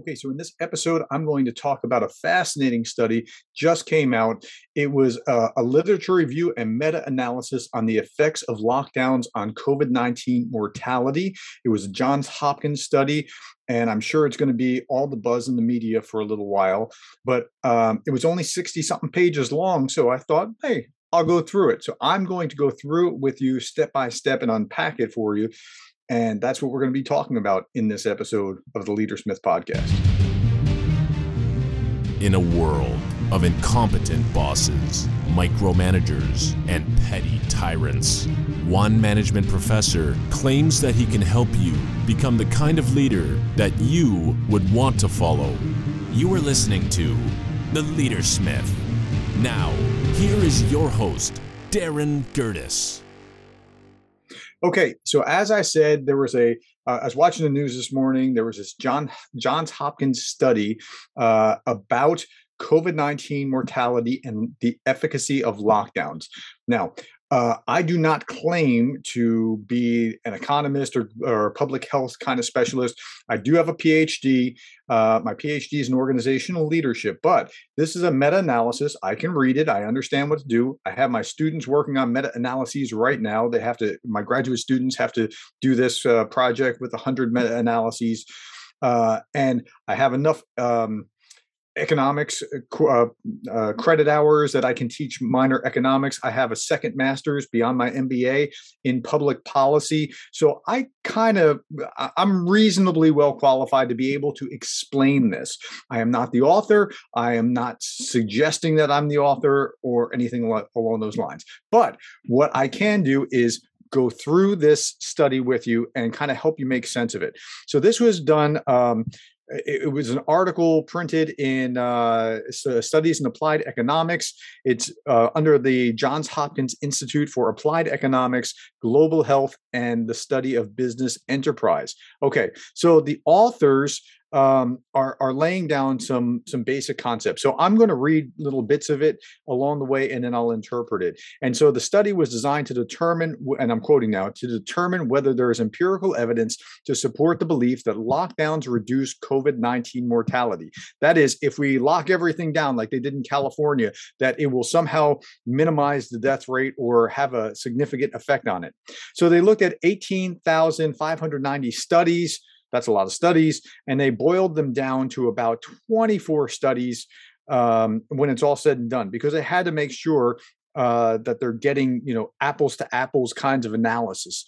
Okay, so in this episode, I'm going to talk about a fascinating study just came out. It was a, a literature review and meta analysis on the effects of lockdowns on COVID 19 mortality. It was a Johns Hopkins study, and I'm sure it's going to be all the buzz in the media for a little while. But um, it was only 60 something pages long. So I thought, hey, I'll go through it. So I'm going to go through it with you step by step and unpack it for you and that's what we're going to be talking about in this episode of the Leadersmith podcast. In a world of incompetent bosses, micromanagers, and petty tyrants, one management professor claims that he can help you become the kind of leader that you would want to follow. You are listening to The Leadersmith. Now, here is your host, Darren Gerdes. Okay, so as I said, there was a. Uh, I was watching the news this morning. There was this John Johns Hopkins study uh, about COVID nineteen mortality and the efficacy of lockdowns. Now, uh, I do not claim to be an economist or, or public health kind of specialist. I do have a PhD. Uh, my PhD is in organizational leadership, but this is a meta analysis. I can read it. I understand what to do. I have my students working on meta analyses right now. They have to, my graduate students have to do this uh, project with 100 meta analyses. Uh, and I have enough. Um, economics uh, uh, uh, credit hours that I can teach minor economics. I have a second master's beyond my MBA in public policy. So I kind of, I'm reasonably well qualified to be able to explain this. I am not the author. I am not suggesting that I'm the author or anything along those lines. But what I can do is go through this study with you and kind of help you make sense of it. So this was done um, it, was an article printed in uh, Studies in Applied Economics. It's uh, under the Johns Hopkins Institute for Applied Economics, Global Health, and the Study of Business Enterprise. Okay, so the authors um, are are laying down some some basic concepts. So I'm going to read little bits of it along the way, and then I'll interpret it. And so the study was designed to determine, and I'm quoting now, to determine whether there is empirical evidence to support the belief that lockdowns reduce COVID-19 mortality. That is, if we lock everything down like they did in California, that it will somehow minimize the death rate or have a significant effect on it. So they looked at 18,590 studies that's a lot of studies. And they boiled them down to about 24 studies um, when it's all said and done, because they had to make sure uh, that they're getting, you know, apples to apples kinds of analysis.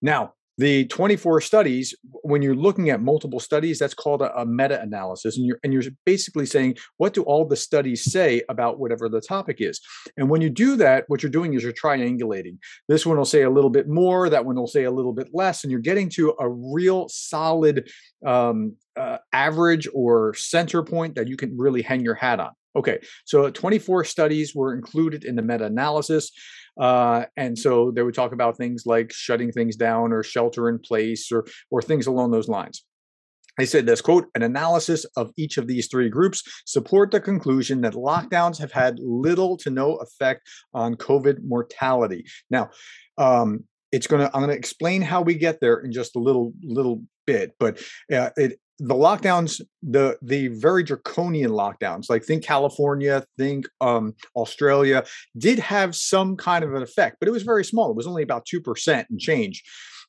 Now, the 24 studies when you're looking at multiple studies that's called a, a, meta-analysis and you're and you're basically saying what do all the studies say about whatever the topic is? And when you do that what you're doing is you're triangulating. This one will say a little bit more that one will say a little bit less and you're getting to a real solid um, uh, average or center point that you can really hang your hat on okay so 24 studies were included in the meta-analysis uh, and so they would talk about things like shutting things down or shelter in place or or things along those lines. They said this quote, an analysis of each of these three groups support the conclusion that lockdowns have had little to no effect on COVID mortality. Now, um, it's going to i'm going to explain how we get there in just a little little bit but uh, it the lockdowns the the very draconian lockdowns like think california think um, australia did have some kind of an effect but it was very small it was only about 2% and change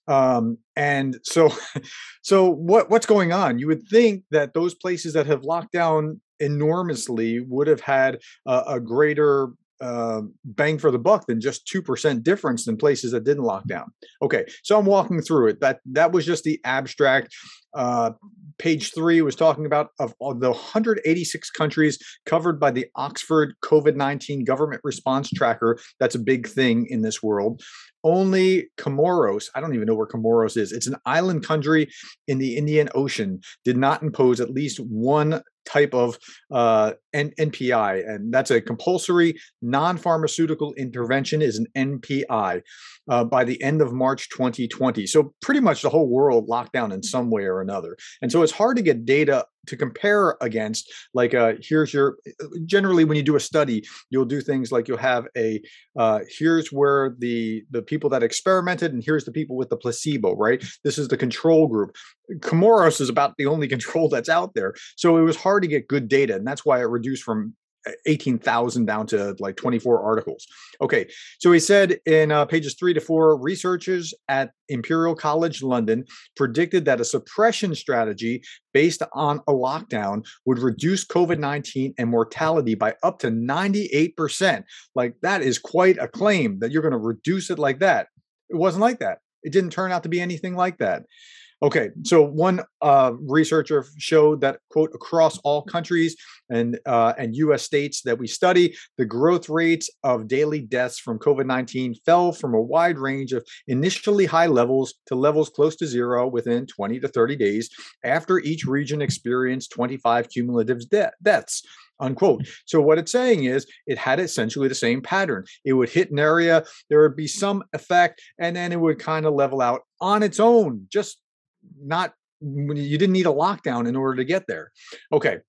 um, and so so what what's going on you would think that those places that have locked down enormously would have had a, a greater uh, bang for the buck than just 2% difference than places that didn't lock down. Okay, so I'm walking through it. That that was just the abstract. Uh, page three was talking about of the 186 countries covered by the Oxford COVID 19 government response tracker. That's a big thing in this world. Only Comoros, I don't even know where Comoros is. It's an island country in the Indian Ocean, did not impose at least one type of uh, N- NPI, and that's a compulsory non-pharmaceutical intervention is an NPI uh, by the end of March 2020. So pretty much the whole world locked down in some way or another, and so it's hard to get data to compare against like uh here's your generally when you do a study you'll do things like you'll have a uh here's where the the people that experimented and here's the people with the placebo right? This is the control group. Comoros is about the only control that's out there. So it was hard to get good data and that's why it reduced from 18,000 down to like 24 articles. Okay, so he said in uh, pages three to four, researchers at Imperial College London predicted that a suppression strategy based on a lockdown would reduce COVID 19 and mortality by up to 98%. Like, that is quite a claim that you're going to reduce it like that. It wasn't like that. It didn't turn out to be anything like that. Okay, so one uh, researcher showed that quote across all countries and uh, and U.S. states that we study, the growth rates of daily deaths from COVID-19 fell from a wide range of initially high levels to levels close to zero within 20 to 30 days after each region experienced 25 cumulative de- deaths unquote. So what it's saying is it had essentially the same pattern. It would hit an area, there would be some effect, and then it would kind of level out on its own, just not you didn't need a lockdown in order to get there. Okay.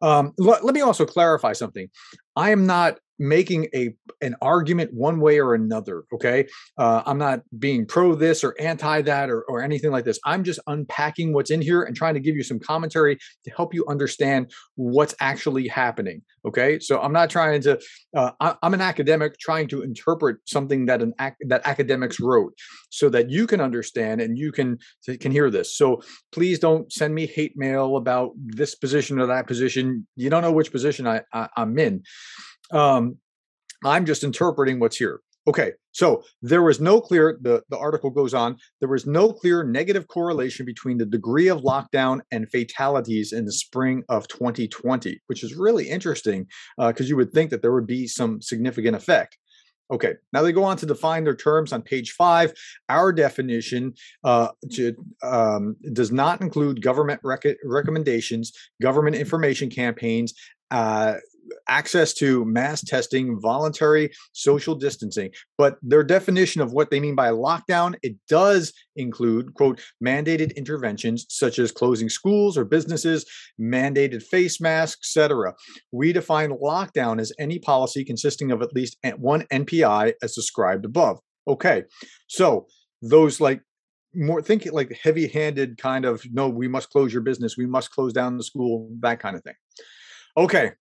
Um, let, let me also clarify something. I am not making a an argument one way or another okay? Uh, i'm not being pro this or anti that or, or anything like this. I'm just unpacking what's in here and trying to give you some commentary to help you understand what's actually happening okay? So i'm not trying to uh, I, am an academic trying to interpret something that an ac- that academics wrote so that you can understand and you can can hear this. So please don't send me hate mail about this position or that position. You don't know which position I, I i'm in um, I'm just interpreting what's here. Okay, so there was no clear, the, the article goes on, there was no clear negative correlation between the degree of lockdown and fatalities in the spring of 2020, which is really interesting because uh, you would think that there would be some significant effect. Okay, now they go on to define their terms on page five. Our definition uh, to, um, does not include government rec- recommendations, government information campaigns, uh, access to mass testing, voluntary social distancing. But their definition of what they mean by lockdown, it does include, quote, mandated interventions such as closing schools or businesses, mandated face masks, etc. We define lockdown as any policy consisting of at least one NPI as described above. Okay, so those like more thinking like heavy handed kind of no we must close your business we must close down the school that kind of thing okay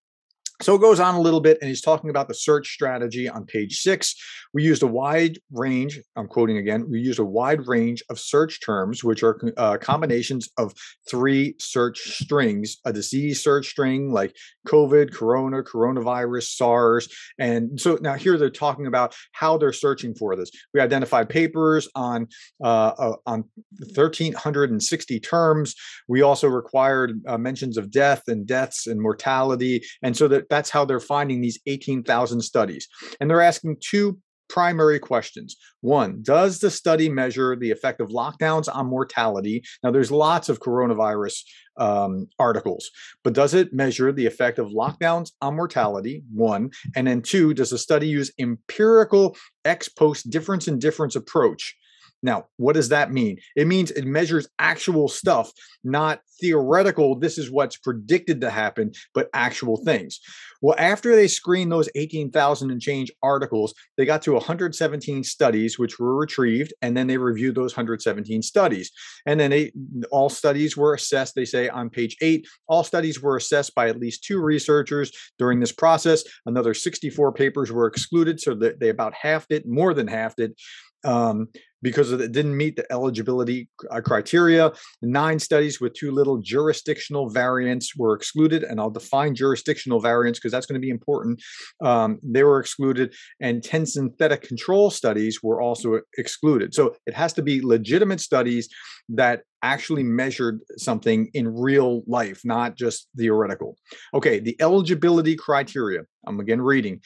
so it goes on a little bit, and he's talking about the search strategy on page six. We used a wide range, I'm quoting again, we used a wide range of search terms, which are uh, combinations of three search strings a disease search string like COVID, Corona, coronavirus, SARS. And so now here they're talking about how they're searching for this. We identified papers on, uh, uh, on 1,360 terms. We also required uh, mentions of death and deaths and mortality. And so that that's how they're finding these 18,000 studies. And they're asking two primary questions. One, does the study measure the effect of lockdowns on mortality? Now, there's lots of coronavirus um, articles, but does it measure the effect of lockdowns on mortality? One. And then two, does the study use empirical ex post difference in difference approach? Now, what does that mean? It means it measures actual stuff, not theoretical, this is what's predicted to happen, but actual things. Well, after they screened those 18,000 and change articles, they got to 117 studies, which were retrieved, and then they reviewed those 117 studies. And then they, all studies were assessed, they say on page eight, all studies were assessed by at least two researchers during this process. Another 64 papers were excluded, so that they about halved it, more than halved it um, because it didn't meet the eligibility uh, criteria. Nine studies with too little jurisdictional variance were excluded, and I'll define jurisdictional variance because that's going to be important. Um, they were excluded, and 10 synthetic control studies were also excluded. So it has to be legitimate studies that actually measured something in real life, not just theoretical. Okay, the eligibility criteria. I'm again reading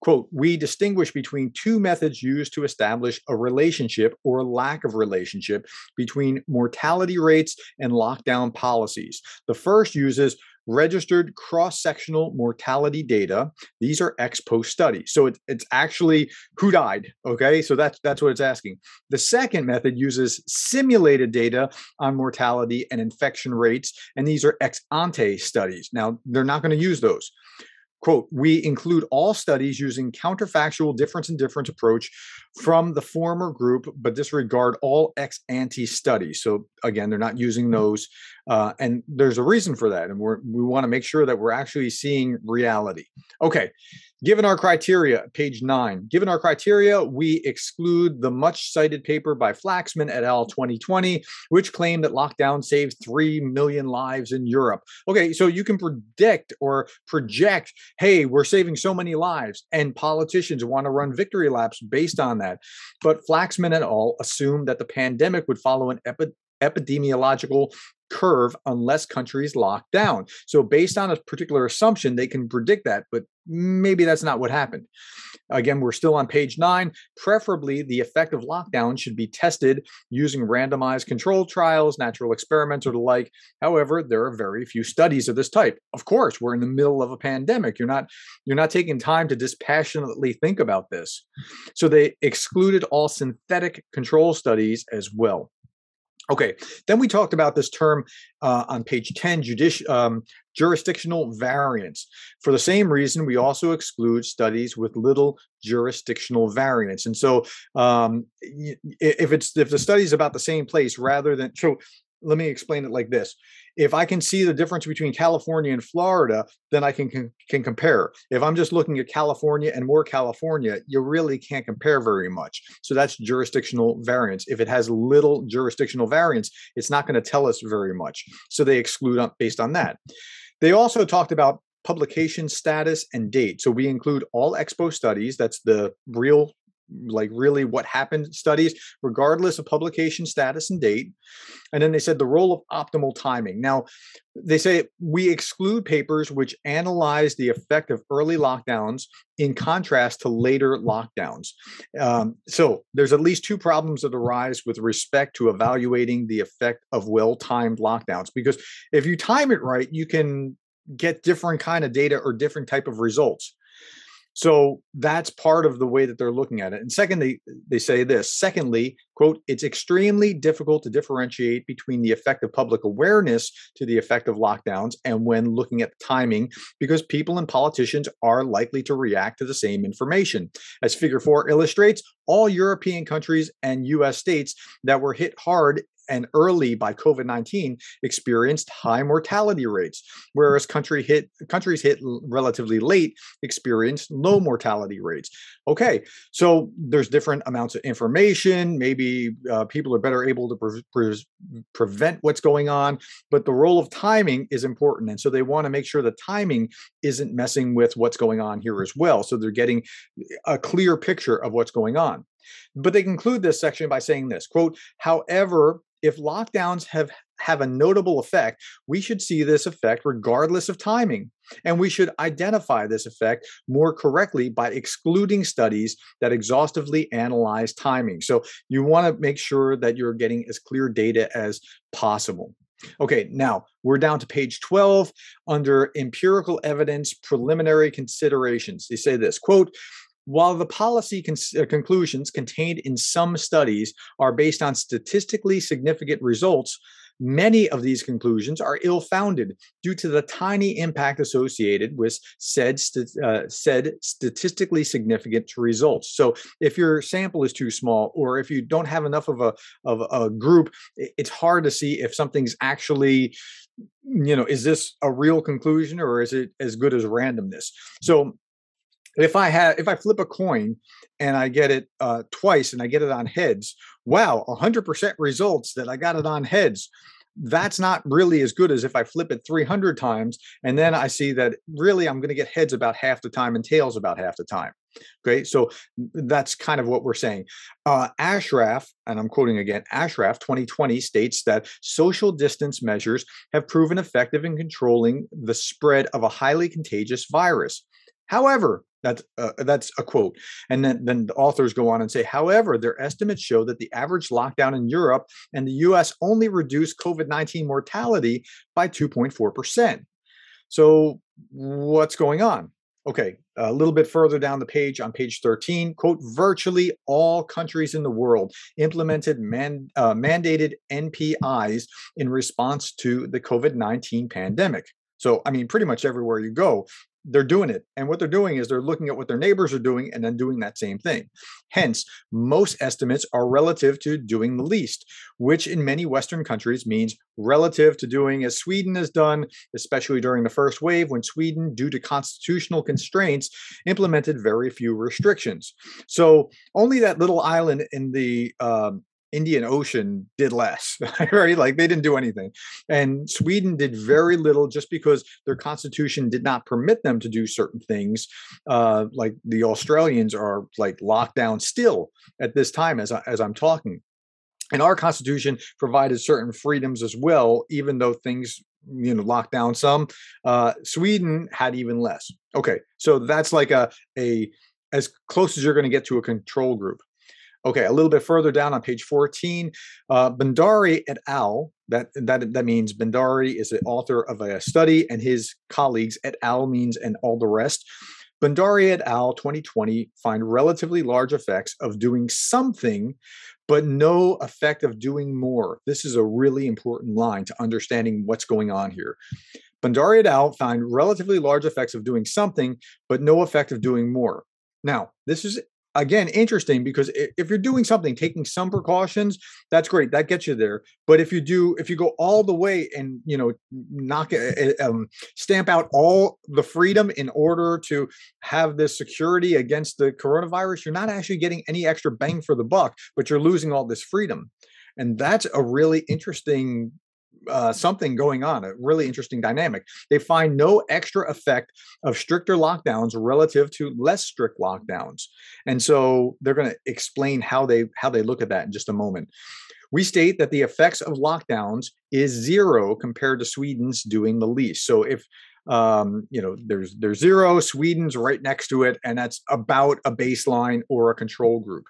quote, we distinguish between two methods used to establish a relationship or lack of relationship between mortality rates and lockdown policies. The first uses registered cross-sectional mortality data. These are ex post studies. So it, it's actually who died. Okay. So that's that's what it's asking. The second method uses simulated data on mortality and infection rates, and these are ex ante studies. Now they're not going to use those quote we include all studies using counterfactual difference and difference approach from the former group but disregard all ex ante studies. So again they're not using those uh, and there's a reason for that and we're, we want to make sure that we're actually seeing reality. Okay Given our criteria, page nine, given our criteria, we exclude the much cited paper by Flaxman et al. 2020, which claimed that lockdown saved 3 million lives in Europe. Okay, so you can predict or project, hey, we're saving so many lives, and politicians want to run victory laps based on that. But Flaxman et al. assumed that the pandemic would follow an epi- epidemiological curve unless countries lock down. So, based on a particular assumption, they can predict that, but maybe that's not what happened. Again, we're still on page nine. Preferably, the effect of lockdown should be tested using randomized control trials, natural experiments, or the like. However, there are very few studies of this type. Of course, we're in the middle of a pandemic. You're not you're not taking time to dispassionately think about this. So they excluded all synthetic control studies as well. Okay, then we talked about this term uh, on page 10, judici- um, jurisdictional variance. For the same reason, we also exclude studies with little jurisdictional variance. And so, um, if it's if the study is about the same place rather than so, let me explain it like this if I can see the difference between California and Florida, then I can, can, can compare. If I'm just looking at California and more California, you really can't compare very much. So that's jurisdictional variance. If it has little jurisdictional variance, it's not going to tell us very much. So they exclude based on that. They also talked about publication status and date. So we include all ex post studies, that's the real like really what happened studies, regardless of publication status and date. And then they said the role of optimal timing. Now, they say we exclude papers which analyze the effect of early lockdowns in contrast to later lockdowns. Um, so there's at least two problems that arise with respect to evaluating the effect of well-timed lockdowns. Because if you time it right, you can get different kind of data or different type of results. So that's part of the way that they're looking at it. And secondly, they say this. Secondly, quote, it's extremely difficult to differentiate between the effect of public awareness to the effect of lockdowns and when looking at the timing, because people and politicians are likely to react to the same information. As figure four illustrates, all European countries and US states that were hit hard and early by COVID 19 experienced high mortality rates, whereas country hit, countries hit relatively late experienced low mortality rates. Okay, so there's different amounts of information. Maybe uh, people are better able to pre- pre- prevent what's going on, but the role of timing is important. And so they want to make sure the timing isn't messing with what's going on here as well. So they're getting a clear picture of what's going on. But they conclude this section by saying this quote, however, if lockdowns have have a notable effect, we should see this effect regardless of timing. And we should identify this effect more correctly by excluding studies that exhaustively analyze timing. So you want to make sure that you're getting as clear data as possible. Okay, now we're down to page 12 under empirical evidence preliminary considerations. They say this quote, while the policy uh, conclusions contained in some studies are based on statistically significant results, many of these conclusions are ill founded due to the tiny impact associated with said, st- uh, said statistically significant results. So, if your sample is too small, or if you don't have enough of a, of a group, it's hard to see if something's actually you know is this a real conclusion or is it as good as randomness so if I have if I flip a coin and I get it uh, twice and I get it on heads, wow, 100% results that I got it on heads. That's not really as good as if I flip it 300 times and then I see that really I'm going to get heads about half the time and tails about half the time. Okay, so that's kind of what we're saying. Uh, Ashraf, and I'm quoting again, Ashraf 2020 states that social distance measures have proven effective in controlling the spread of a highly contagious virus. However, that's uh, that's a quote. And then, then the authors go on and say, however, their estimates show that the average lockdown in Europe and the US only reduced COVID 19 mortality by 2.4%. So, what's going on? Okay, a little bit further down the page on page 13, quote, virtually all countries in the world implemented man, uh, mandated NPIs in response to the COVID 19 pandemic. So, I mean, pretty much everywhere you go, they're doing it. And what they're doing is they're looking at what their neighbors are doing and then doing that same thing. Hence, most estimates are relative to doing the least, which in many Western countries means relative to doing as Sweden has done, especially during the first wave when Sweden, due to constitutional constraints, implemented very few restrictions. So only that little island in the um, Indian Ocean did less, right? Like they didn't do anything. And Sweden did very little just because their constitution did not permit them to do certain things. Uh, like the Australians are like locked down still at this time as, I, as I'm talking. And our constitution provided certain freedoms as well, even though things you know locked down some uh sweden had even less okay so that's like a a as close as you're going to get to a control group Okay, a little bit further down on page 14, uh, Bhandari et al. That that that means Bhandari is the author of a study, and his colleagues et al. means and all the rest. Bhandari et al. 2020 find relatively large effects of doing something, but no effect of doing more. This is a really important line to understanding what's going on here. Bhandari et al. find relatively large effects of doing something, but no effect of doing more. Now, this is again interesting because if you're doing something taking some precautions that's great that gets you there. But if you do if you go all the way and you know knock it um, stamp out all the freedom in order to have this security against the coronavirus you're not actually getting any extra bang for the buck but you're losing all this freedom. And that's a really interesting uh, something going on, a really interesting dynamic. They find no extra effect of stricter lockdowns relative to less strict lockdowns, and so they're going to explain how they how they look at that in just a moment. We state that the effects of lockdowns is zero compared to Sweden's doing the least. So if um, you know there's there's zero sweden's right next to it and that's about a baseline or a control group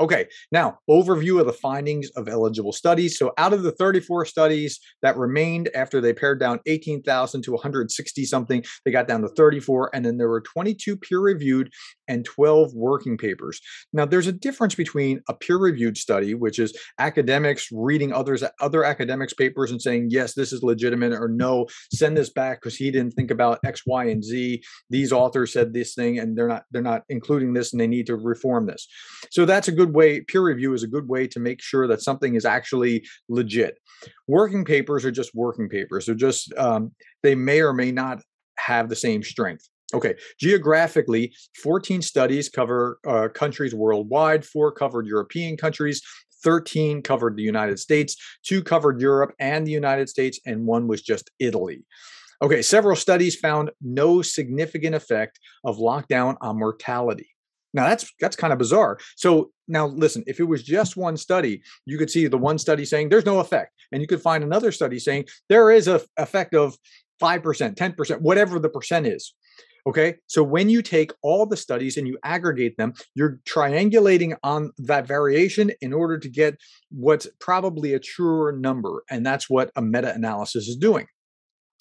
okay now overview of the findings of eligible studies so out of the 34 studies that remained after they pared down 18000 to 160 something they got down to 34 and then there were 22 peer reviewed and 12 working papers now there's a difference between a peer reviewed study which is academics reading others other academics papers and saying yes this is legitimate or no send this back because he didn't think about X, Y, and Z. These authors said this thing, and they're not they're not including this, and they need to reform this. So that's a good way. Peer review is a good way to make sure that something is actually legit. Working papers are just working papers. They're just um, they may or may not have the same strength. Okay, geographically, 14 studies cover uh, countries worldwide, four covered European countries, 13 covered the United States, two covered Europe and the United States, and one was just Italy. Okay, several studies found no significant effect of lockdown on mortality. Now that's that's kind of bizarre. So now listen, if it was just one study, you could see the one study saying there's no effect, and you could find another study saying there is a effect of 5%, 10%, whatever the percent is. Okay. So when you take all the studies and you aggregate them, you're triangulating on that variation in order to get what's probably a truer number. And that's what a meta analysis is doing.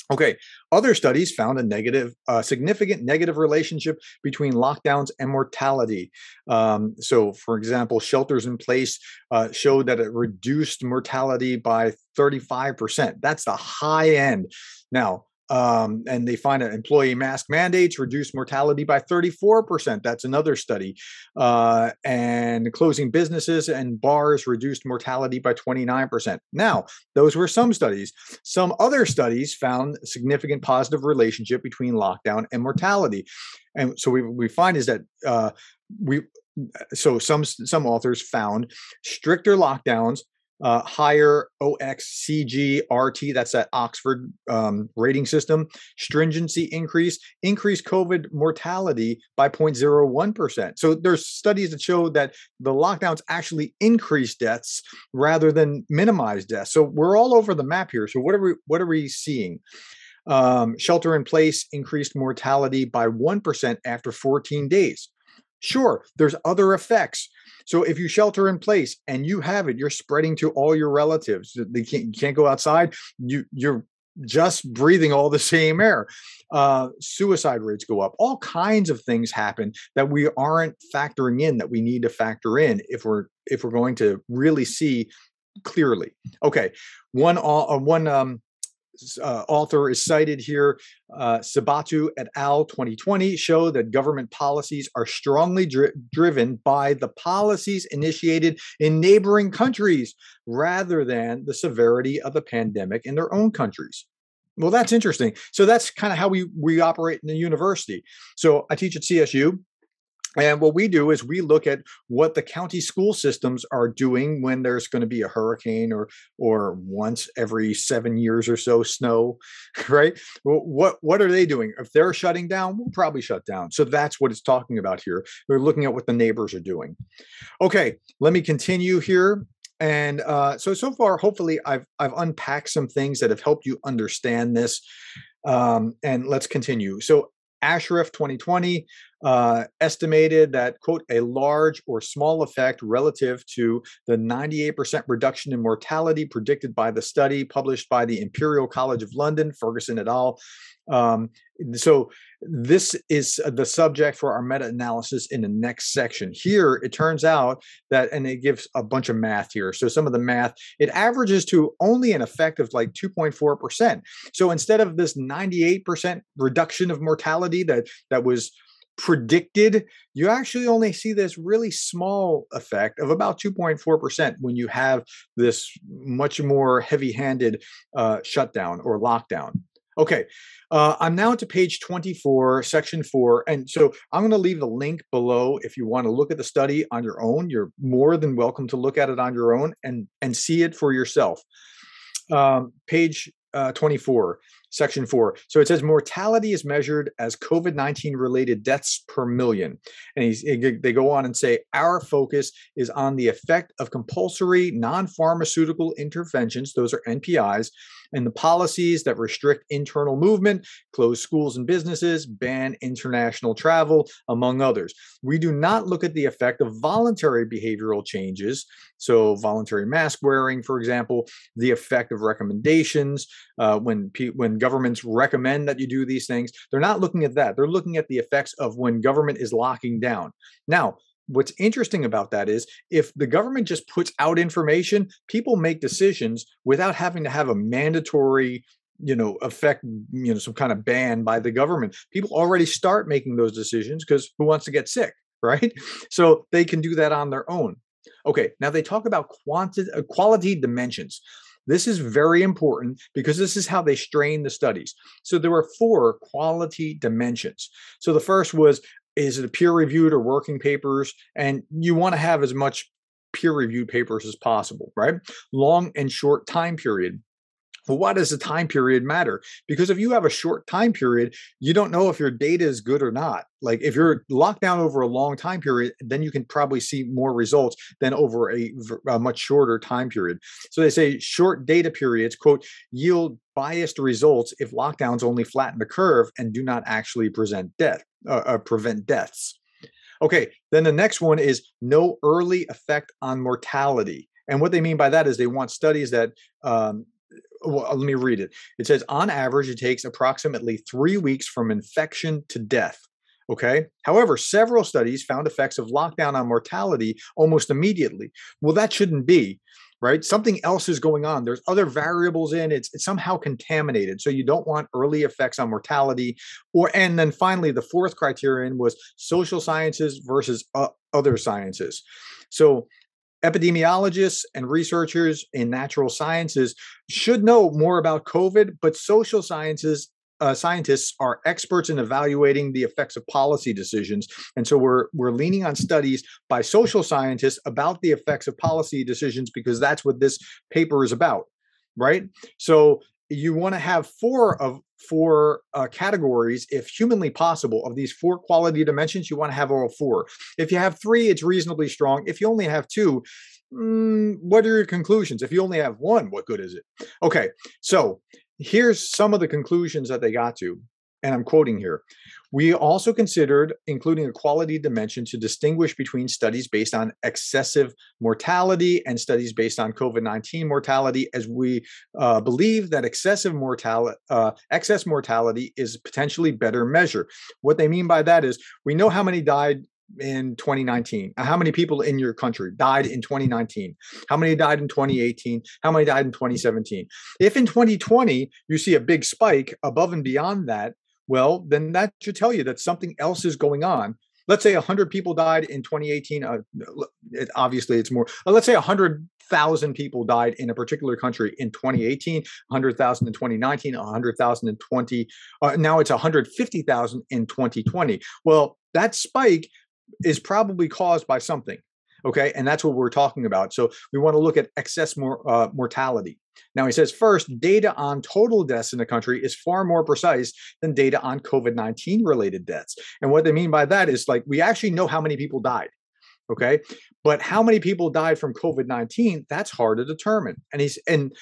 Okay, other studies found a negative, uh, significant negative relationship between lockdowns and mortality. Um, so, for example, shelters in place uh, showed that it reduced mortality by 35%. That's the high end. Now, um, and they find that employee mask mandates reduce mortality by 34%. That's another study. Uh, and closing businesses and bars reduced mortality by 29%. Now, those were some studies. Some other studies found significant positive relationship between lockdown and mortality. And so we, we find is that uh, we so some some authors found stricter lockdowns uh, higher OXCG RT, that's that Oxford um, rating system, stringency increase, increased COVID mortality by 0.01%. So there's studies that show that the lockdowns actually increase deaths rather than minimize deaths. So we're all over the map here. So what are we what are we seeing? Um, shelter in place increased mortality by 1% after 14 days. Sure, there's other effects. So if you shelter in place and you have it, you're spreading to all your relatives. They can't you can't go outside. You you're just breathing all the same air. Uh, suicide rates go up. All kinds of things happen that we aren't factoring in that we need to factor in if we're if we're going to really see clearly. Okay, one uh, one um, uh, author is cited here. Uh, Sebhatu et al. 2020 show that government policies are strongly dri- driven by the policies initiated in neighboring countries rather than the severity of the pandemic in their own countries. Well, that's interesting. So that's kind of how we we operate in the university. So I teach at CSU. And what we do is we look at what the county school systems are doing when there's going to be a hurricane or or once every seven years or so snow, right? What what are they doing? If they're shutting down, we'll probably shut down. So that's what it's talking about here. We're looking at what the neighbors are doing. Okay, let me continue here. And uh, so so far, hopefully, I've I've unpacked some things that have helped you understand this. Um, and let's continue. So Ashraf 2020 uh, estimated that, quote, a large or small effect relative to the 98% reduction in mortality predicted by the study published by the Imperial College of London, Ferguson et al. Um, so this is the subject for our meta-analysis in the next section. Here, it turns out that, and it gives a bunch of math here. So some of the math, it averages to only an effect of like 2.4%. So instead of this 98% reduction of mortality that that was predicted, you actually only see this really small effect of about 2.4% when you have this much more heavy handed uh, shutdown or lockdown. Okay, uh, I'm now to page 24, section four. And so I'm going to leave the link below if you want to look at the study on your own. You're more than welcome to look at it on your own and, and see it for yourself. Um, page uh, 24, section four. So it says mortality is measured as COVID 19 related deaths per million. And they go on and say our focus is on the effect of compulsory non pharmaceutical interventions, those are NPIs, and the policies that restrict internal movement, close schools and businesses, ban international travel, among others. We do not look at the effect of voluntary behavioral changes, so voluntary mask wearing, for example, the effect of recommendations uh, when when governments recommend that you do these things. They're not looking at that. They're looking at the effects of when government is locking down. Now, what's interesting about that is if the government just puts out information, people make decisions without having to have a mandatory you know affect you know some kind of ban by the government people already start making those decisions because who wants to get sick right so they can do that on their own okay now they talk about quantity uh, quality dimensions this is very important because this is how they strain the studies. So there were four quality dimensions. So the first was is it a peer reviewed or working papers? And you want to have as much peer reviewed papers as possible, right? Long and short time period. Well, why does the time period matter? Because if you have a short time period, you don't know if your data is good or not. Like if you're locked down over a long time period, then you can probably see more results than over a, a much shorter time period. So they say short data periods, quote, yield biased results if lockdowns only flatten the curve and do not actually present death, uh, uh, prevent deaths. Okay, then the next one is no early effect on mortality. And what they mean by that is they want studies that um, well, let me read it. It says on average, it takes approximately three weeks from infection to death. Okay. However, several studies found effects of lockdown on mortality almost immediately. Well, that shouldn't be, right? Something else is going on. There's other variables in it's, it's somehow contaminated. So you don't want early effects on mortality. Or and then finally, the fourth criterion was social sciences versus uh, other sciences. So epidemiologists and researchers in natural sciences should know more about COVID, but social sciences uh, scientists are experts in evaluating the effects of policy decisions, and so we're we're leaning on studies by social scientists about the effects of policy decisions because that's what this paper is about, right? So you want to have four of four uh, categories, if humanly possible, of these four quality dimensions. You want to have all four. If you have three, it's reasonably strong. If you only have two, mm, what are your conclusions? If you only have one, what good is it? Okay, so here's some of the conclusions that they got to. and I'm quoting here. We also considered including a quality dimension to distinguish between studies based on excessive mortality and studies based on COVID 19 mortality, as we uh, believe that excessive mortality, uh, excess mortality is potentially better measure. What they mean by that is we know how many died in 2019? How many people in your country died in 2019? How many died in 2018? How many died in 2017? If in 2020 you see a big spike above and beyond that, well, then that should tell you that something else is going on. Let's say 100 people died in 2018. Uh, it, obviously, it's more. Uh, let's say 100,000 people died in a particular country in 2018, 100,000 in 2019, 100,000 in 20. Uh, now it's 150,000 in 2020. Well, that spike is probably caused by something. Okay. And that's what we're talking about. So we want to look at excess mor- uh, mortality. Now, he says first, data on total deaths in the country is far more precise than data on COVID 19 related deaths. And what they mean by that is like we actually know how many people died. Okay. But how many people died from COVID 19, that's hard to determine. And he's, and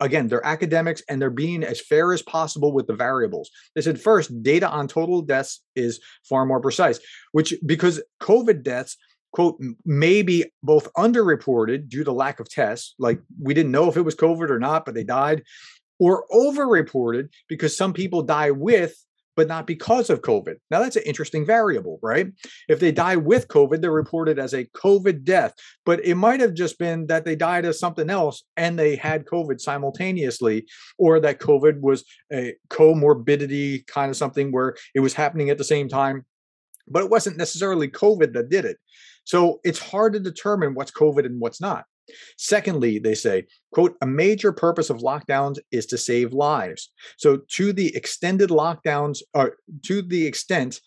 again, they're academics and they're being as fair as possible with the variables. They said first, data on total deaths is far more precise, which because COVID deaths quote may be both underreported due to lack of tests like we didn't know if it was covid or not but they died or overreported because some people die with but not because of COVID. Now, that's an interesting variable, right? If they die with COVID, they're reported as a COVID death, but it might have just been that they died of something else and they had COVID simultaneously, or that COVID was a comorbidity kind of something where it was happening at the same time, but it wasn't necessarily COVID that did it. So it's hard to determine what's COVID and what's not. Secondly, they say, quote, a major purpose of lockdowns is to save lives. So to the extended lockdowns, or to the extent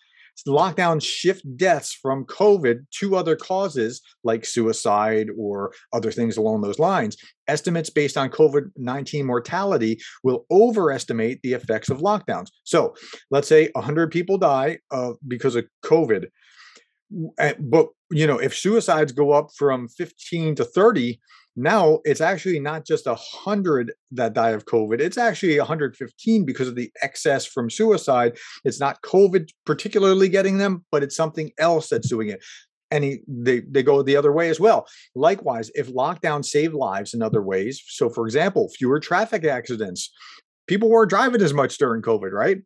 lockdowns shift deaths from COVID to other causes like suicide or other things along those lines, estimates based on COVID 19 mortality will overestimate the effects of lockdowns. So let's say 100 people die because of COVID eh, but you know if suicides go up from 15 to 30 now it's actually not just a 100 that die of covid it's actually 115 because of the excess from suicide. It's not covid particularly getting them but it's something else that's doing it. And he, they, they go the other way as well. Likewise if lockdown saved lives in other ways so for example fewer traffic accidents. People weren't driving as much during covid right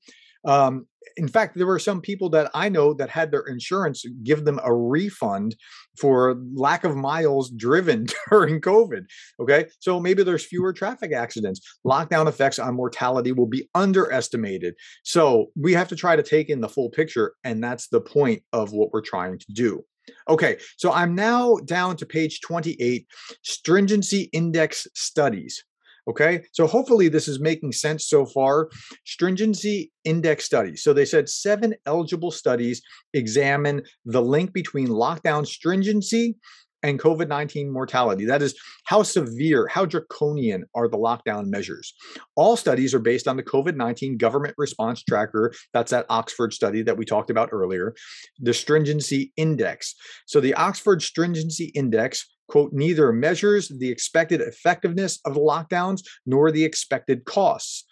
um, in fact, there were some people that I know that had their insurance give them a refund for lack of miles driven during COVID. Okay. So maybe there's fewer traffic accidents. Lockdown effects on mortality will be underestimated. So we have to try to take in the full picture. And that's the point of what we're trying to do. Okay, so I'm now down to page 28 stringency index studies. Okay, so hopefully this is making sense so far. Stringency index studies. So they said seven eligible studies examine the link between lockdown stringency and COVID 19 mortality. That is, how severe, how draconian are the lockdown measures? All studies are based on the COVID 19 government response tracker. That's that Oxford study that we talked about earlier, the stringency index. So the Oxford stringency index quote, neither measures the expected effectiveness of the lockdowns nor the expected costs.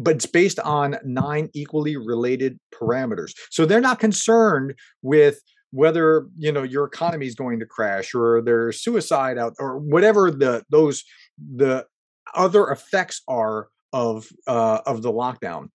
But it's based on nine equally related parameters. So they're not concerned with whether you know your economy is going to crash or there's suicide out or whatever the those the other effects are of uh, of the lockdown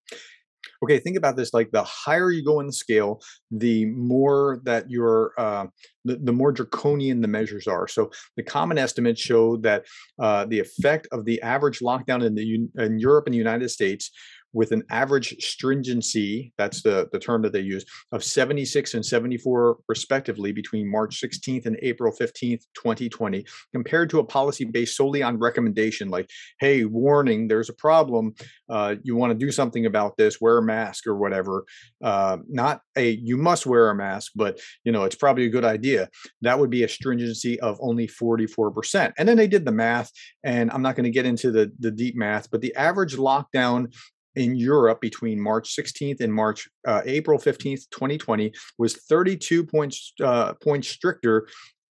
okay think about this like the higher you go in the scale the more that you're uh, the, the more draconian the measures are. So the common estimates show that uh, the effect of the average lockdown in the in europe and the united states with an average stringency, that's the, the term that they use, of 76 and 74 respectively between March 16th and April 15th, 2020, compared to a policy based solely on recommendation like, hey, warning, there's a problem. Uh, you want to do something about this, wear a mask or whatever. Uh, not a you must wear a mask, but you know, it's probably a good idea. That would be a stringency of only 44%. And then they did the math, and I'm not going to get into the, the deep math, but the average lockdown in Europe between March 16th and March uh, April 15th, 2020 was 32 points uh, points stricter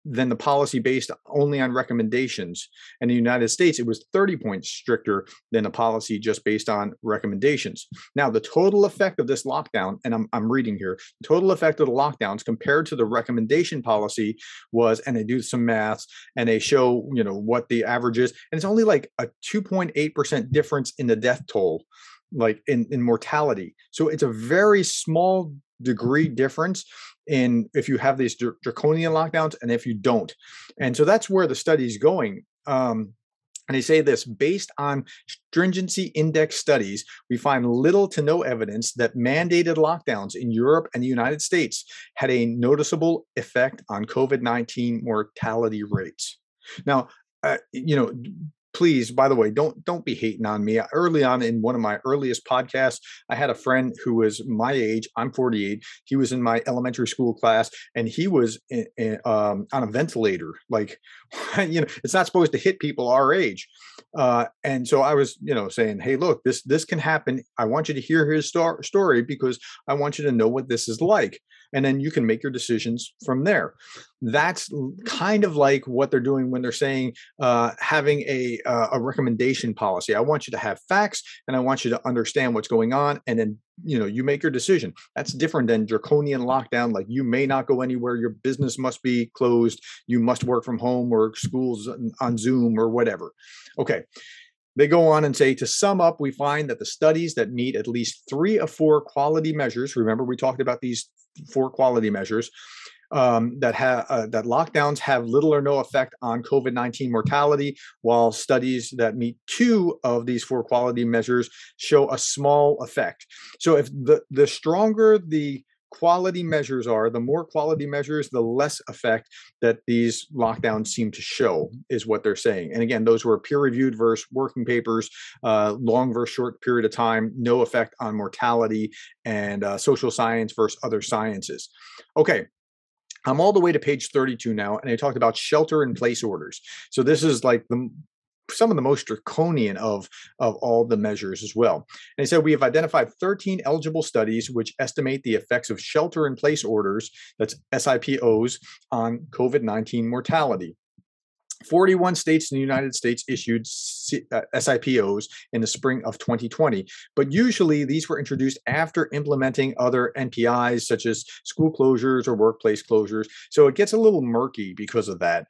than the policy based only on recommendations. In the United States, it was 30 points stricter than a policy just based on recommendations. Now, the total effect of this lockdown, and I'm, I'm reading here, total effect of the lockdowns compared to the recommendation policy was, and they do some maths and they show, you know, what the average is, and it's only like a 2.8% difference in the death toll like in, in mortality. So it's a very small degree difference in if you have these draconian lockdowns and if you don't. And so that's where the study is going. Um, and they say this based on stringency index studies, we find little to no evidence that mandated lockdowns in Europe and the United States had a noticeable effect on COVID 19 mortality rates. Now, uh, you know, please by the way don't don't be hating on me. Early on in one of my earliest podcasts i had a friend who was my age i'm 48 he was in my elementary school class and he was in, in, um, on a ventilator like you know it's not supposed to hit people our age. Uh, and so i was you know saying hey look this this can happen. I want you to hear his star- story because i want you to know what this is like. And then you can make your decisions from there that's kind of like what they're doing when they're saying uh, having a uh, a recommendation policy. I want you to have facts and i want you to understand what's going on and then you know you make your decision. That's different than draconian lockdown like you may not go anywhere your business must be closed you must work from home or schools on zoom or whatever. Okay. They go on and say to sum up, we find that the studies that meet at least three of four quality measures, remember we talked about these four quality measures, um, that have uh, that lockdowns have little or no effect on COVID nineteen mortality, while studies that meet two of these four quality measures show a small effect. So if the the stronger the quality measures are, the more quality measures, the less effect that these lockdowns seem to show, is what they're saying. And again, those were peer reviewed versus working papers, uh, long versus short period of time, no effect on mortality, and uh, social science versus other sciences. Okay, I'm all the way to page 32 now, and I talked about shelter in place orders. So this is like the some of the most draconian of, of all the measures as well. And he said, we have identified 13 eligible studies which estimate the effects of shelter in place orders, that's SIPOs, on COVID 19 mortality. 41 states in the United States issued uh, SIPOs in the spring of 2020, but usually these were introduced after implementing other NPIs such as school closures or workplace closures. So it gets a little murky because of that.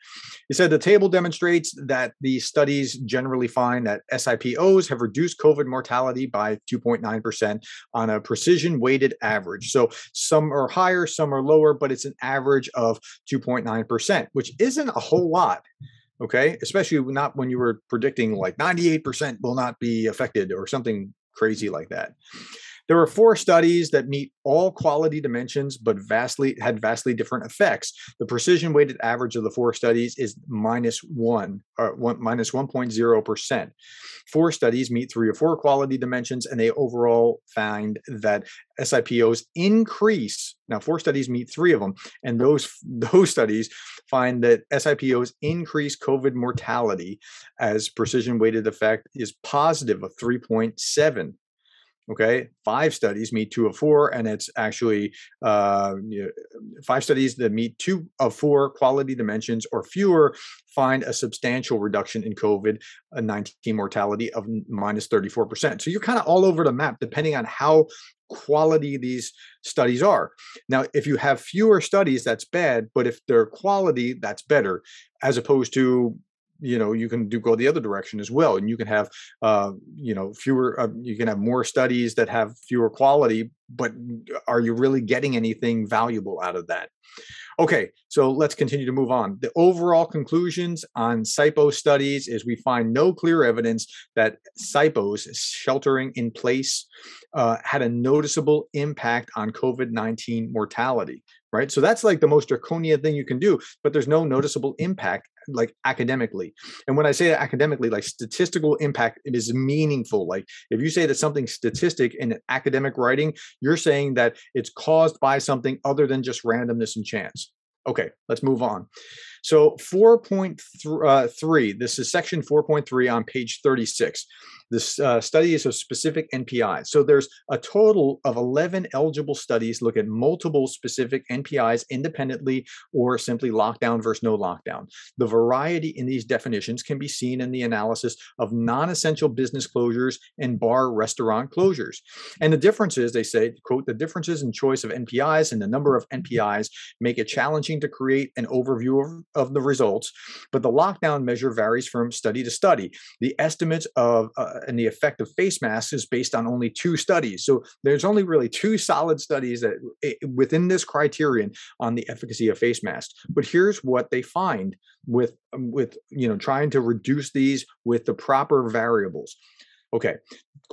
He said the table demonstrates that the studies generally find that SIPOs have reduced COVID mortality by 2.9% on a precision weighted average. So some are higher, some are lower, but it's an average of 2.9%, which isn't a whole lot okay? Especially not when you were predicting like 98% will not be affected or something crazy like that there were four studies that meet all quality dimensions, but vastly had vastly different effects. The precision weighted average of the four studies is minus one, or one minus 1.0 percent. Four studies meet three or four quality dimensions, and they overall find that SIPOs increase. Now, four studies meet three of them, and those those studies find that SIPOs increase COVID mortality as precision weighted effect is positive of 3.7 okay? Five studies meet two of four and it's actually uh, five studies that meet two of four quality dimensions or fewer find a substantial reduction in covid-19 mortality of minus 34% so you're kind of all over the map depending on how quality these studies are. Now if you have fewer studies that's bad but if they're quality that's better as opposed to you know you can do go the other direction as well and you can have uh, you know fewer uh, you can have more studies that have fewer quality but are you really getting anything valuable out of that? Okay so let's continue to move on. The overall conclusions on SIPO studies is we find no clear evidence that SIPOs sheltering in place uh, had a noticeable impact on covid-19 mortality right? So that's like the most draconian thing you can do but there's no noticeable impact like academically. And when i say academically like statistical impact it is meaningful. Like if you say that something statistic in academic writing you're saying that it's caused by something other than just randomness and chance. Okay let's move on. So 4.3 uh, this is section 4.3 on page 36 This uh, study is of specific NPIs. So there's a total of 11 eligible studies look at multiple specific NPIs independently or simply lockdown versus no lockdown. The variety in these definitions can be seen in the analysis of non-essential business closures and bar restaurant closures. And the differences, they say, quote, the differences in choice of NPIs and the number of NPIs make it challenging to create an overview of, of the results, but the lockdown measure varies from study to study. The estimates of uh, and the effect of face masks is based on only two studies. So there's only really two solid studies that within this criterion on the efficacy of face masks. But here's what they find with um, with you know trying to reduce these with the proper variables. Okay,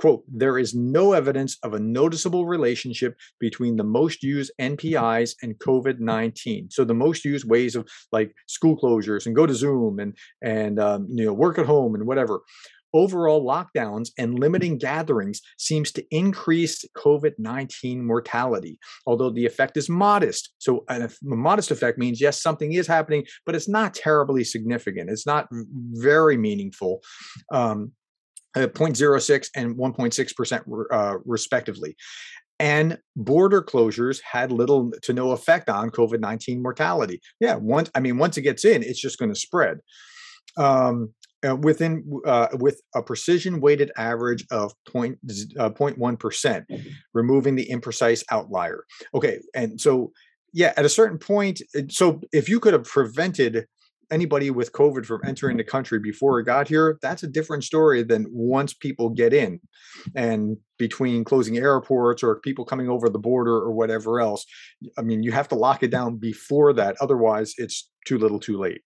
quote, there is no evidence of a noticeable relationship between the most used NPIs and COVID 19. So the most used ways of like school closures and go to Zoom and, and um, you know, work at home and whatever. Overall lockdowns and limiting gatherings seems to increase COVID 19 mortality, although the effect is modest. So, a modest effect means, yes, something is happening, but it's not terribly significant. It's not very meaningful. Um, uh, 0.06 and 1.6% uh, respectively. And border closures had little to no effect on COVID 19 mortality. Yeah, once I mean, once it gets in, it's just going to spread. Um, uh, within uh, with a precision weighted average of point, uh, 0.1%, removing the imprecise outlier. Okay, and so yeah, at a certain point, so if you could have prevented anybody with COVID from entering the country before it got here, that's a different story than once people get in. And between closing airports or people coming over the border or whatever else, I mean, you have to lock it down before that. Otherwise, it's too little too late.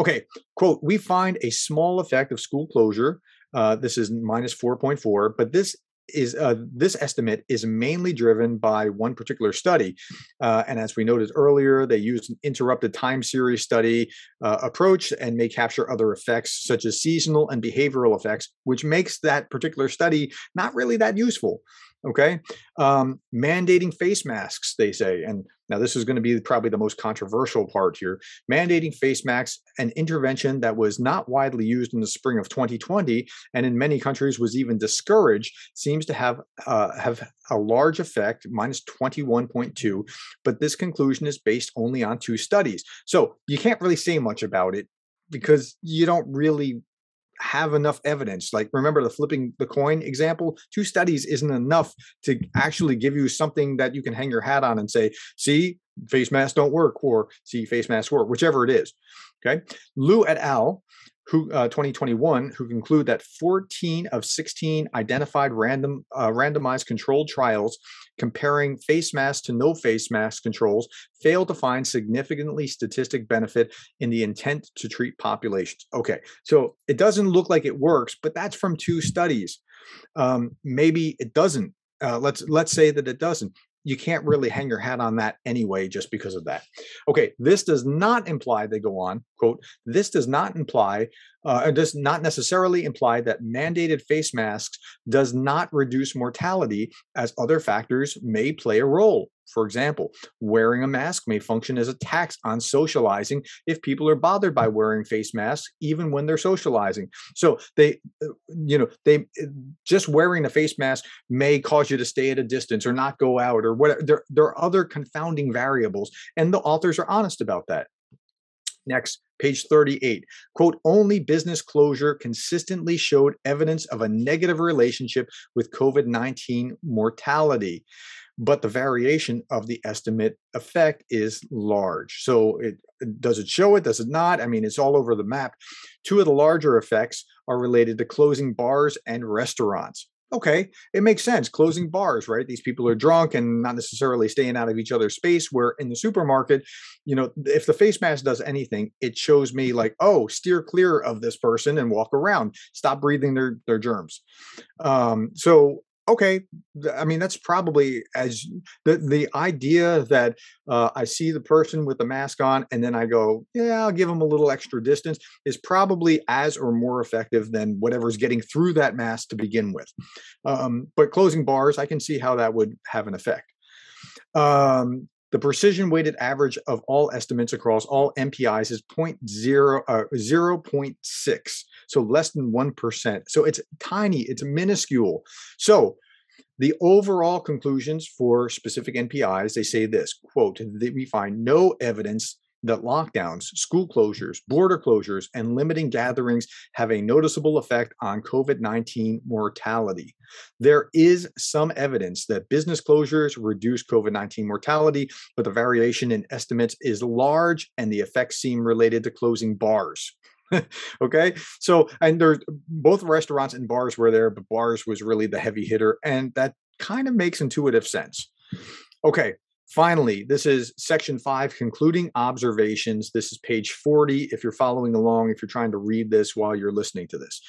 Okay, quote, we find a small effect of school closure. Uh, this is minus 4.4, but this is uh, this estimate is mainly driven by one particular study. Uh, and as we noted earlier, they used an interrupted time series study uh, approach and may capture other effects such as seasonal and behavioral effects, which makes that particular study not really that useful. Okay. Um, mandating face masks, they say. And now this is going to be probably the most controversial part here. Mandating face masks, an intervention that was not widely used in the spring of 2020 and in many countries was even discouraged, seems to have uh, have a large effect, minus 21.2. But this conclusion is based only on two studies. So you can't really say much about it because you don't really have enough evidence. Like remember the flipping the coin example, two studies isn't enough to actually give you something that you can hang your hat on and say, see, face masks don't work, or see, face masks work, whichever it is. Okay. Liu et al who uh, 2021 who conclude that 14 of 16 identified random uh, randomized controlled trials comparing face masks to no face mask controls failed to find significantly statistic benefit in the intent to treat populations. Okay, so it doesn't look like it works, but that's from two studies. Um, maybe it doesn't. Uh, let's let's say that it doesn't you can't really hang your hat on that anyway just because of that. Okay this does not imply they go on quote this does not imply uh, does not necessarily imply that mandated face masks does not reduce mortality as other factors may play a role for example, wearing a mask may function as a tax on socializing if people are bothered by wearing face masks, even when they're socializing. So they, uh, you know, they uh, just wearing a face mask may cause you to stay at a distance or not go out or whatever. There, there are other confounding variables, and the authors are honest about that. Next, page 38. Quote, only business closure consistently showed evidence of a negative relationship with COVID 19 mortality but the variation of the estimate effect is large. So it does it show it? Does it not? I mean, it's all over the map. Two of the larger effects are related to closing bars and restaurants. Okay, it makes sense. Closing bars, right? These people are drunk and not necessarily staying out of each other's space. Where in the supermarket, you know, if the face mask does anything, it shows me like, oh, steer clear of this person and walk around. Stop breathing their their germs. Um, so okay i mean that's probably as the the idea that uh, i see the person with the mask on and then i go yeah i'll give them a little extra distance is probably as or more effective than whatever's getting through that mask to begin with. Um, but closing bars i can see how that would have an effect. Um, The precision weighted average of all estimates across all NPIs is 0.0, uh, 0.6, so less than 1%. So it's tiny, it's minuscule. So the overall conclusions for specific NPIs, they say this quote, we find no evidence that lockdowns, school closures, border closures, and limiting gatherings have a noticeable effect on COVID 19 mortality. There is some evidence that business closures reduce COVID 19 mortality, but the variation in estimates is large and the effects seem related to closing bars. okay so and there's both restaurants and bars were there but bars was really the heavy hitter and that kind of makes intuitive sense okay Finally, this is section five, concluding observations. This is page 40. If you're following along, if you're trying to read this while you're listening to this,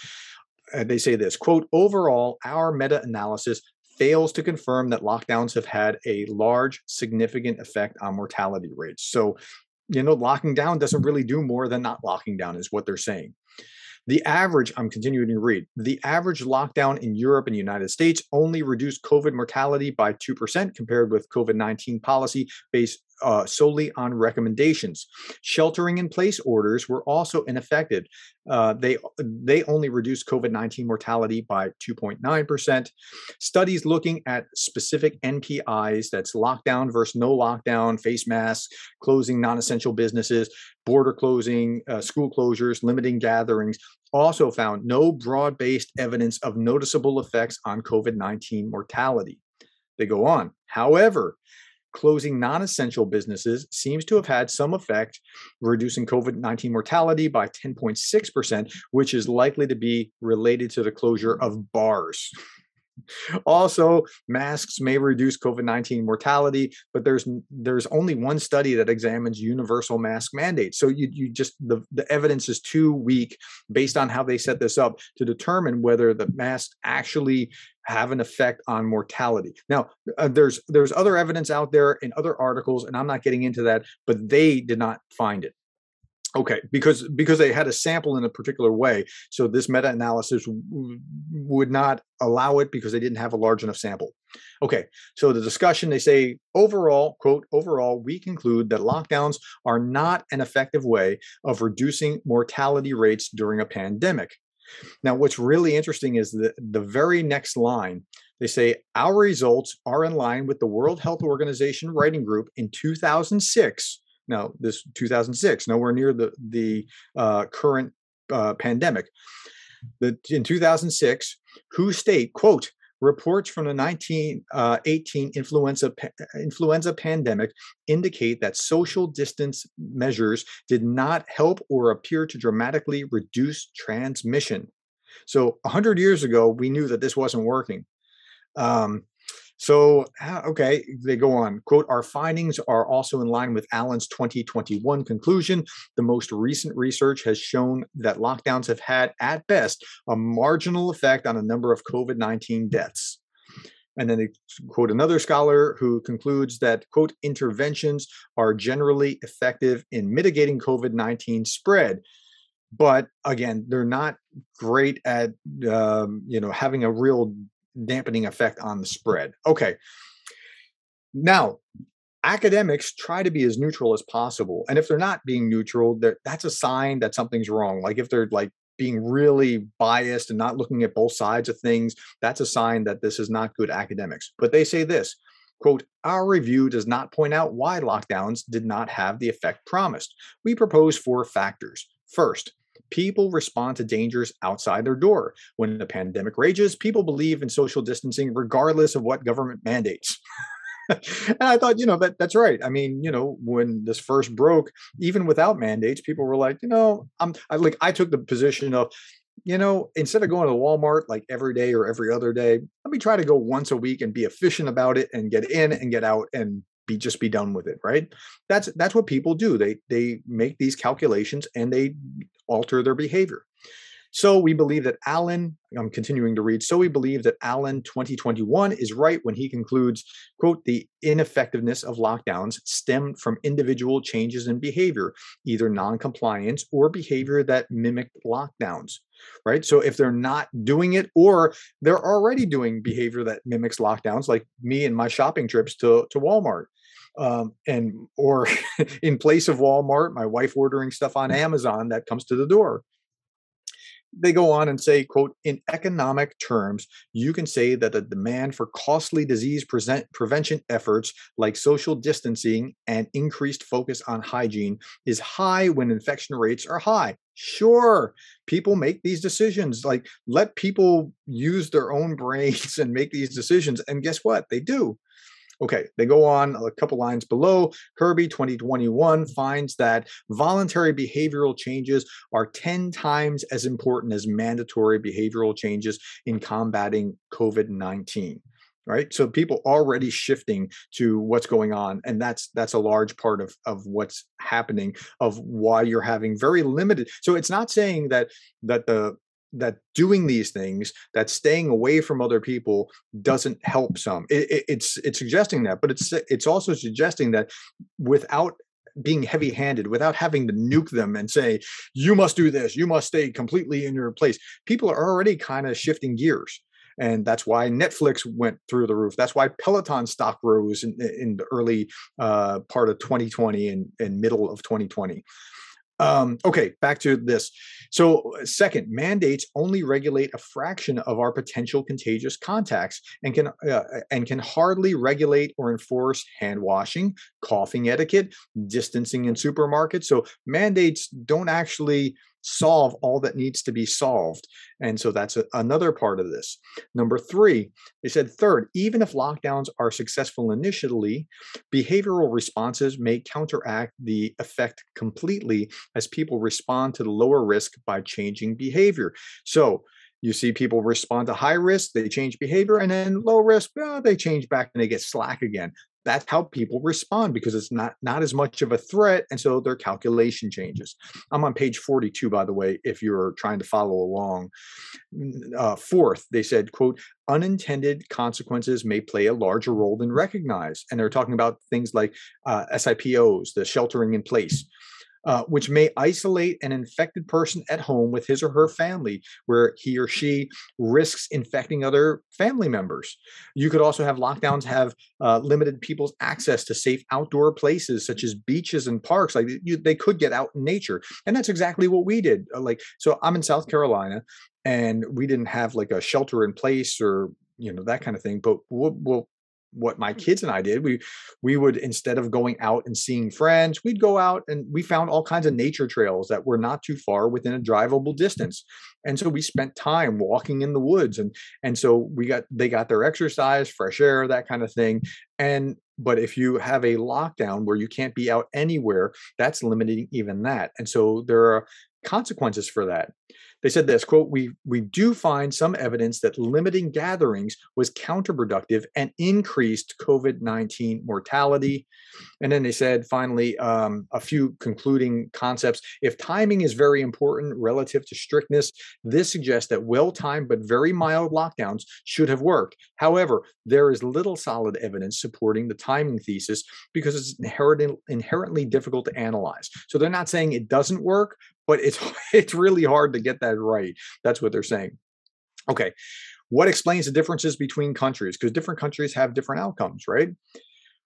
uh, they say this quote, overall, our meta analysis fails to confirm that lockdowns have had a large, significant effect on mortality rates. So, you know, locking down doesn't really do more than not locking down, is what they're saying. The average, I'm continuing to read, the average lockdown in Europe and the United States only reduced COVID mortality by 2% compared with COVID 19 policy based uh, solely on recommendations. Sheltering in place orders were also ineffective. Uh, they they only reduced COVID nineteen mortality by two point nine percent. Studies looking at specific NPIs, that's lockdown versus no lockdown, face masks, closing non-essential businesses, border closing, uh, school closures, limiting gatherings, also found no broad-based evidence of noticeable effects on COVID nineteen mortality. They go on. However, closing non essential businesses seems to have had some effect, reducing COVID 19 mortality by 10.6%, which is likely to be related to the closure of bars. Also, masks may reduce COVID-19 mortality, but there's there's only one study that examines universal mask mandates. So you you just the, the evidence is too weak based on how they set this up to determine whether the masks actually have an effect on mortality. Now, uh, there's there's other evidence out there in other articles, and I'm not getting into that, but they did not find it. Okay, because because they had a sample in a particular way, so this meta-analysis w- would not allow it because they didn't have a large enough sample. Okay, so the discussion they say overall, quote, overall, we conclude that lockdowns are not an effective way of reducing mortality rates during a pandemic. Now, what's really interesting is that the very next line, they say, Our results are in line with the World Health Organization writing group in 2006. Now, this 2006, nowhere near the, the uh, current uh, pandemic. The, in 2006, WHO state, quote, Reports from the 1918 uh, influenza, influenza pandemic indicate that social distance measures did not help or appear to dramatically reduce transmission. So 100 years ago, we knew that this wasn't working. Um, so, okay, they go on. Quote, our findings are also in line with Allen's 2021 conclusion. The most recent research has shown that lockdowns have had, at best, a marginal effect on a number of COVID 19 deaths. And then they quote another scholar who concludes that, quote, interventions are generally effective in mitigating COVID 19 spread. But again, they're not great at, um, you know, having a real dampening effect on the spread. Okay. Now, academics try to be as neutral as possible. And if they're not being neutral, that's a sign that something's wrong. Like if they're like being really biased and not looking at both sides of things, that's a sign that this is not good academics. But they say this quote, our review does not point out why lockdowns did not have the effect promised. We propose four factors. First, people respond to dangers outside their door. When the pandemic rages, people believe in social distancing regardless of what government mandates. and I thought, you know, that that's right. I mean, you know, when this first broke, even without mandates, people were like, you know, I'm I, like I took the position of, you know, instead of going to Walmart like every day or every other day, let me try to go once a week and be efficient about it and get in and get out and be just be done with it right? That's that's what people do. They they make these calculations and they alter their behavior. So we believe that Allen, I'm continuing to read, so we believe that Allen 2021 is right when he concludes, quote, the ineffectiveness of lockdowns stemmed from individual changes in behavior, either non-compliance or behavior that mimicked lockdowns. Right. So if they're not doing it or they're already doing behavior that mimics lockdowns, like me and my shopping trips to, to Walmart, um, and or in place of Walmart, my wife ordering stuff on Amazon that comes to the door they go on and say quote in economic terms you can say that the demand for costly disease prevention efforts like social distancing and increased focus on hygiene is high when infection rates are high. Sure people make these decisions like let people use their own brains and make these decisions and guess what? They do Okay, they go on a couple lines below. Herby 2021 finds that voluntary behavioral changes are 10 times as important as mandatory behavioral changes in combating COVID 19 right so people already shifting to what's going on and that's that's a large part of of what's happening of why you're having very limited so it's not saying that that the that doing these things that staying away from other people doesn't help some it, it, it's it's suggesting that but it's it's also suggesting that without being heavy handed without having to nuke them and say you must do this you must stay completely in your place people are already kind of shifting gears and that's why Netflix went through the roof. That's why Peloton stock rose in, in the early uh, part of 2020 and, and middle of 2020. Um, okay, back to this. So, uh, second, mandates only regulate a fraction of our potential contagious contacts and can uh, and can hardly regulate or enforce hand washing, coughing etiquette, distancing in supermarkets. So, mandates don't actually solve all that needs to be solved. And so that's a, another part of this. Number three, they said third, even if lockdowns are successful initially, behavioral responses may counteract the effect completely as people respond to the lower risk by changing behavior. So you see people respond to high risk, they change behavior, and then low risk, they change back and they get slack again. That's how people respond because it's not not as much of a threat and so their calculation changes. I'm on page 42 by the way if you're trying to follow along. Uh, fourth they said quote unintended consequences may play a larger role than recognized and they're talking about things like uh, sipos the sheltering in place uh, which may isolate an infected person at home with his or her family, where he or she risks infecting other family members. You could also have lockdowns have uh, limited people's access to safe outdoor places such as beaches and parks. Like you, they could get out in nature, and that's exactly what we did. Uh, like so, I'm in South Carolina, and we didn't have like a shelter in place or you know that kind of thing but we'll, we'll, what my hmm. kids and I did. We we would instead of going out and seeing friends, we'd go out and we found all kinds of nature trails that were not too far within a drivable distance. And so we spent time walking in the woods and and so we got they got their exercise, fresh air, that kind of thing. And but if you have a lockdown where you can't be out anywhere, that's limiting even that. And so there are consequences for that. They said this quote, we, we do find some evidence that limiting gatherings was counterproductive and increased COVID 19 mortality. And then they said, finally, um, a few concluding concepts. If timing is very important relative to strictness, this suggests that well timed but very mild lockdowns should have worked. However, there is little solid evidence supporting the timing thesis because it's inherently difficult to analyze. So they're not saying it doesn't work, but it's it's really hard to get that right. That's what they're saying. Okay. What explains the differences between countries? Because different countries have different outcomes, right?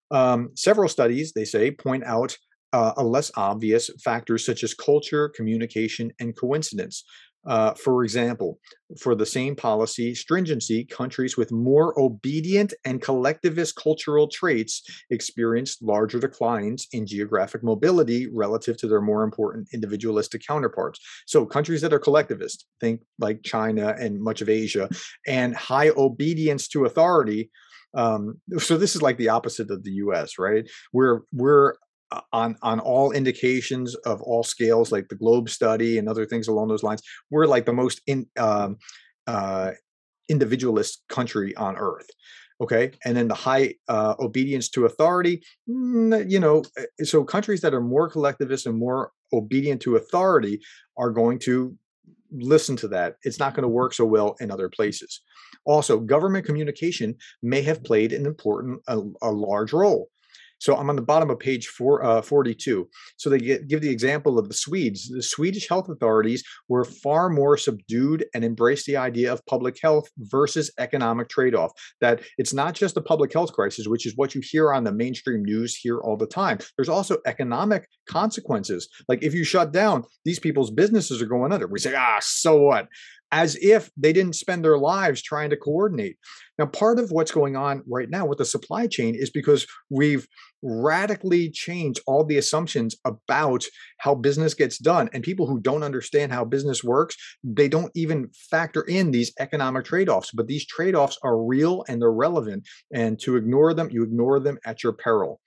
Um, several studies, they say, point out uh, a less obvious factors such as culture, communication, and coincidence. Uh, for example, for the same policy stringency, countries with more obedient and collectivist cultural traits experienced larger declines in geographic mobility relative to their more important individualistic counterparts. So, countries that are collectivist, think like China and much of Asia, and high obedience to authority um, so this is like the opposite of the U.S., right? We're we're on on all indications of all scales, like the Globe study and other things along those lines, we're like the most in um, uh, individualist country on earth. Okay, and then the high uh, obedience to authority, you know, eh, so countries that are more collectivist and more obedient to authority are going to listen to that. It's not going to work so well in other places. Also, government communication may have played an important, a, a large role. So I'm on the bottom of page four, uh, 42. So they get, give the example of the Swedes. The Swedish health authorities were far more subdued and embraced the idea of public health versus economic trade off. That it's not just a public health crisis, which is what you hear on the mainstream news here all the time. There's also economic consequences. Like if you shut down, these people's businesses are going under. We say, ah, so what? As if they didn't spend their lives trying to coordinate. Now, part of what's going on right now with the supply chain is because we've radically changed all the assumptions about how business gets done. And people who don't understand how business works, they don't even factor in these economic trade offs. But these trade offs are real and they're relevant. And to ignore them, you ignore them at your peril.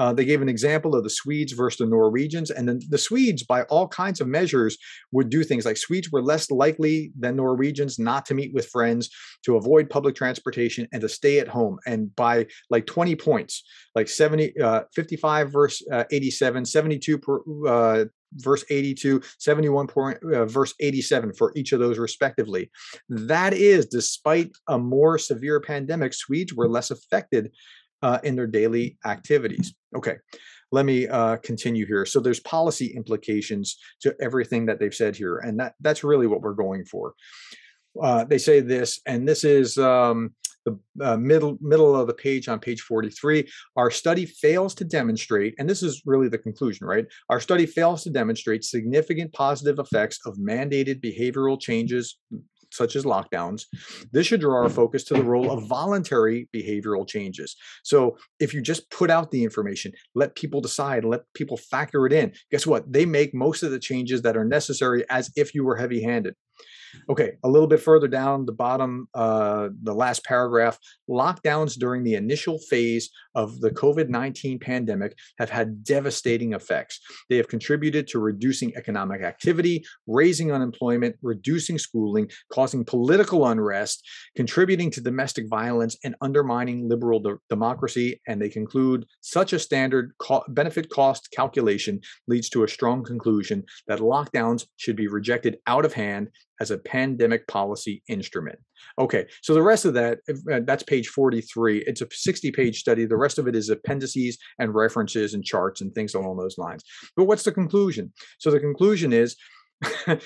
Uh, they gave an example of the Swedes versus the Norwegians. And then the Swedes, by all kinds of measures, would do things like Swedes were less likely than Norwegians not to meet with friends, to avoid public transportation, and to stay at home. And by like 20 points, like 70, uh, 55 verse uh, 87, 72 per, uh, verse 82 71 point, uh, verse 87 for each of those respectively that is despite a more severe pandemic swedes were less affected uh, in their daily activities. Okay, let me uh, continue here. So there's policy implications to everything that they've said here, and that that's really what we're going for. Uh, they say this, and this is um, the uh, middle middle of the page on page 43. Our study fails to demonstrate, and this is really the conclusion, right? Our study fails to demonstrate significant positive effects of mandated behavioral changes such as lockdowns. This should draw our mm. focus to the role of voluntary behavioral changes. So if you just put out the information, let people decide, let people factor it in, guess what? They make most of the changes that are necessary as if you were heavy handed. Okay, a little bit further down the bottom, uh, the last paragraph lockdowns during the initial phase of the COVID 19 pandemic have had devastating effects. They have contributed to reducing economic activity, raising unemployment, reducing schooling, causing political unrest, contributing to domestic violence, and undermining liberal de- democracy. And they conclude such a standard co- benefit cost calculation leads to a strong conclusion that lockdowns should be rejected out of hand as a pandemic policy instrument. Okay, so the rest of that, uh, that's page 43. It's a 60 page study. The rest of it is appendices and references and charts and things along those lines. But what's the conclusion? So the conclusion is I,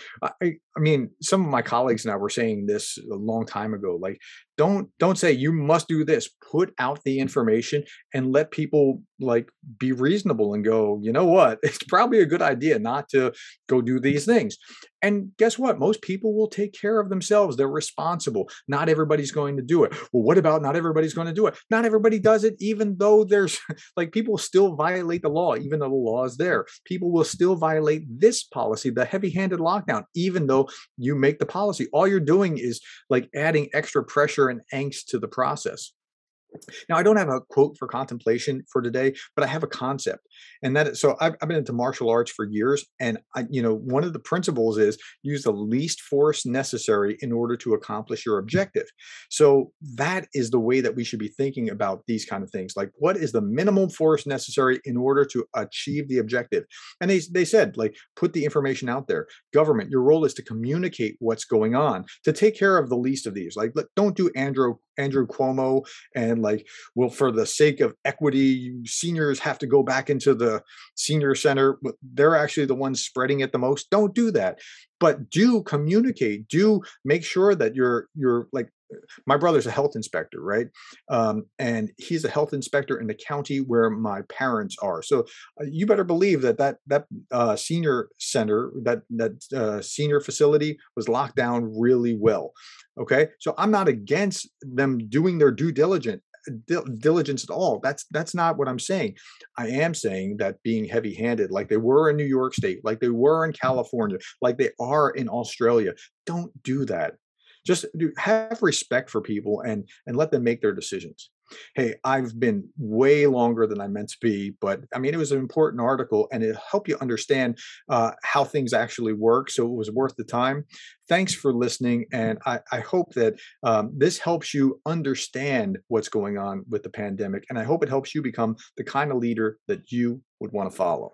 I mean, some of my colleagues and I were saying this a long time ago. Like, don't don't say you must do this. Put out the information and let people like be reasonable and go. You know what? It's probably a good idea not to go do these things. And guess what? Most people will take care of themselves. They're responsible. Not everybody's going to do it. Well, what about not everybody's going to do it? Not everybody does it, even though there's like people still violate the law, even though the law is there. People will still violate this policy, the heavy handed lockdown, even though you make the policy. All you're doing is like adding extra pressure and angst to the process. Now, I don't have a quote for contemplation for today, but I have a concept, and that is, so I've, I've been into martial arts for years, and I, you know, one of the principles is use the least force necessary in order to accomplish your objective. So that is the way that we should be thinking about these kind of things. Like, what is the minimum force necessary in order to achieve the objective? And they they said, like, put the information out there. Government, your role is to communicate what's going on, to take care of the least of these. Like, don't do Andrew Andrew Cuomo and like, well, for the sake of equity, seniors have to go back into the senior center. They're actually the ones spreading it the most. Don't do that. But do communicate. Do make sure that you're you're like my brother's a health inspector, right? Um, and he's a health inspector in the county where my parents are. So uh, you better believe that that that uh, senior center, that that uh, senior facility, was locked down really well. Okay, so I'm not against them doing their due diligence diligence at all. That's that's not what i'm saying. I am saying that being heavy handed like they were in new york state like they were in california like they are in australia don't do that just have respect for people and and let them make their decisions. Hey i've been way longer than i meant to be but i mean it was an important article and it helped you understand uh, how things actually work so it was worth the time. Thanks for listening and i, I hope that um, this helps you understand what's going on with the pandemic and i hope it helps you become the kind of leader that you would want to follow